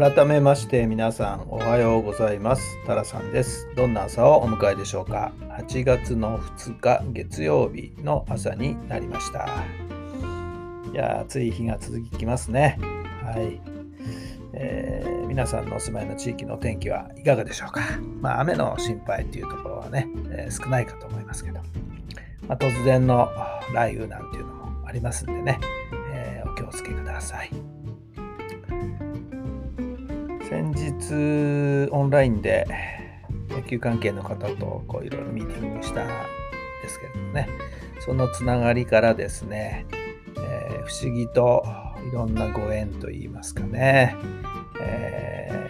改めまして皆さんおはようございます。タラさんです。どんな朝をお迎えでしょうか？8月の2日月曜日の朝になりました。いや暑い日が続きますね。はい、えー、皆さんのお住まいの地域の天気はいかがでしょうか？まあ雨の心配っていうところはね、えー、少ないかと思いますけど、まあ、突然の雷雨なんていうのもありますんでね、えー、お気をつけください。先日オンラインで野球関係の方とこういろいろミーティングしたんですけれどもね。そのつながりからですね、えー、不思議といろんなご縁といいますかね、え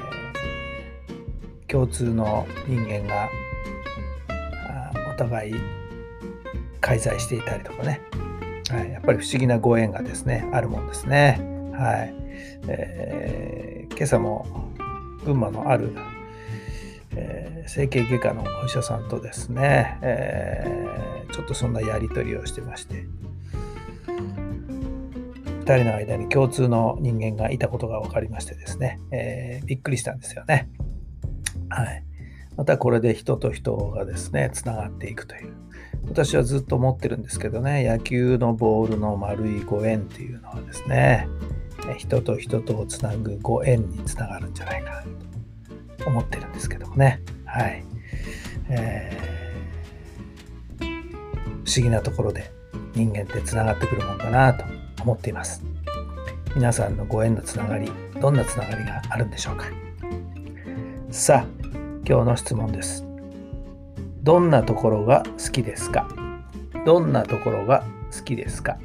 ー、共通の人間がお互い開催していたりとかね、はい、やっぱり不思議なご縁がですねあるもんですね。はい。えー、今朝も群馬のある、えー、整形外科のお医者さんとですね、えー、ちょっとそんなやり取りをしてまして2人の間に共通の人間がいたことが分かりましてですね、えー、びっくりしたんですよね。はい。またこれで人と人がですね、つながっていくという。私はずっと思ってるんですけどね、野球のボールの丸いご縁っていうのはですね、人と人とをつなぐご縁につながるんじゃないかなと思ってるんですけどもね。はい。えー、不思議なところで人間ってつながってくるもんだなと思っています。皆さんのご縁のつながり、どんなつながりがあるんでしょうか。さあ、今日の質問です。どんなところが好きですか？どんなところが好きですか？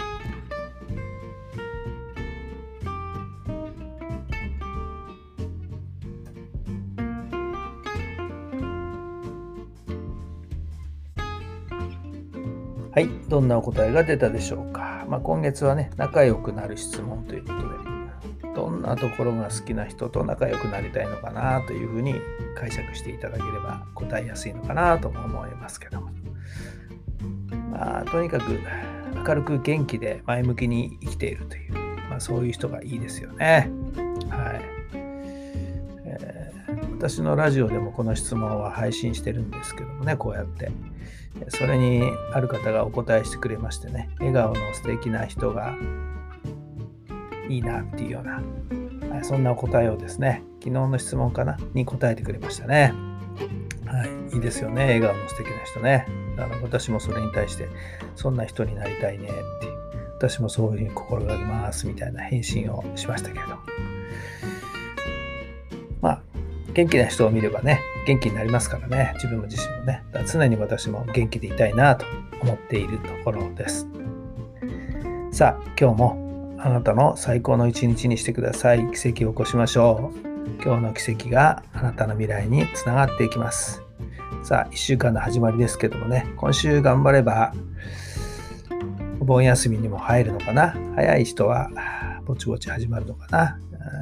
はい、どんなお答えが出たでしょうか？まあ、今月はね、仲良くなる質問ということで、どんなところが好きな人と仲良くなりたいのかなというふうに解釈していただければ答えやすいのかなとも思いますけども。まあ、とにかく明るく元気で前向きに生きているという、まあ、そういう人がいいですよね。はい。私のラジオでもこの質問は配信してるんですけどもね、こうやって。それにある方がお答えしてくれましてね、笑顔の素敵な人がいいなっていうような、そんなお答えをですね、昨日の質問かなに答えてくれましたね。はい、いいですよね、笑顔の素敵な人ね。あの私もそれに対して、そんな人になりたいねって、私もそういうふうに心がけますみたいな返信をしましたけれども。まあ、元気な人を見ればね、元気になりますからね、自分も自身もね。常に私も元気でいたいなと思っているところです。さあ、今日もあなたの最高の一日にしてください。奇跡を起こしましょう。今日の奇跡があなたの未来につながっていきます。さあ、1週間の始まりですけどもね、今週頑張れば、お盆休みにも入るのかな早い人はぼちぼち始まるのかな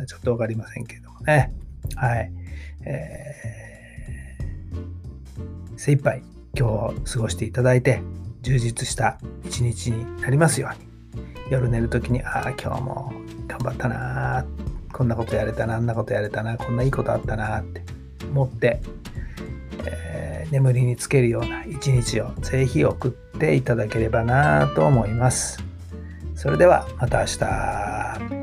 ちょっとわかりませんけどもね。はい。えー精一杯今日を過ごしていただいて充実した一日になりますように。夜寝る時にああ今日も頑張ったなこんなことやれたなあんなことやれたなこんないいことあったなって思って、えー、眠りにつけるような一日をぜひ送っていただければなと思います。それではまた明日。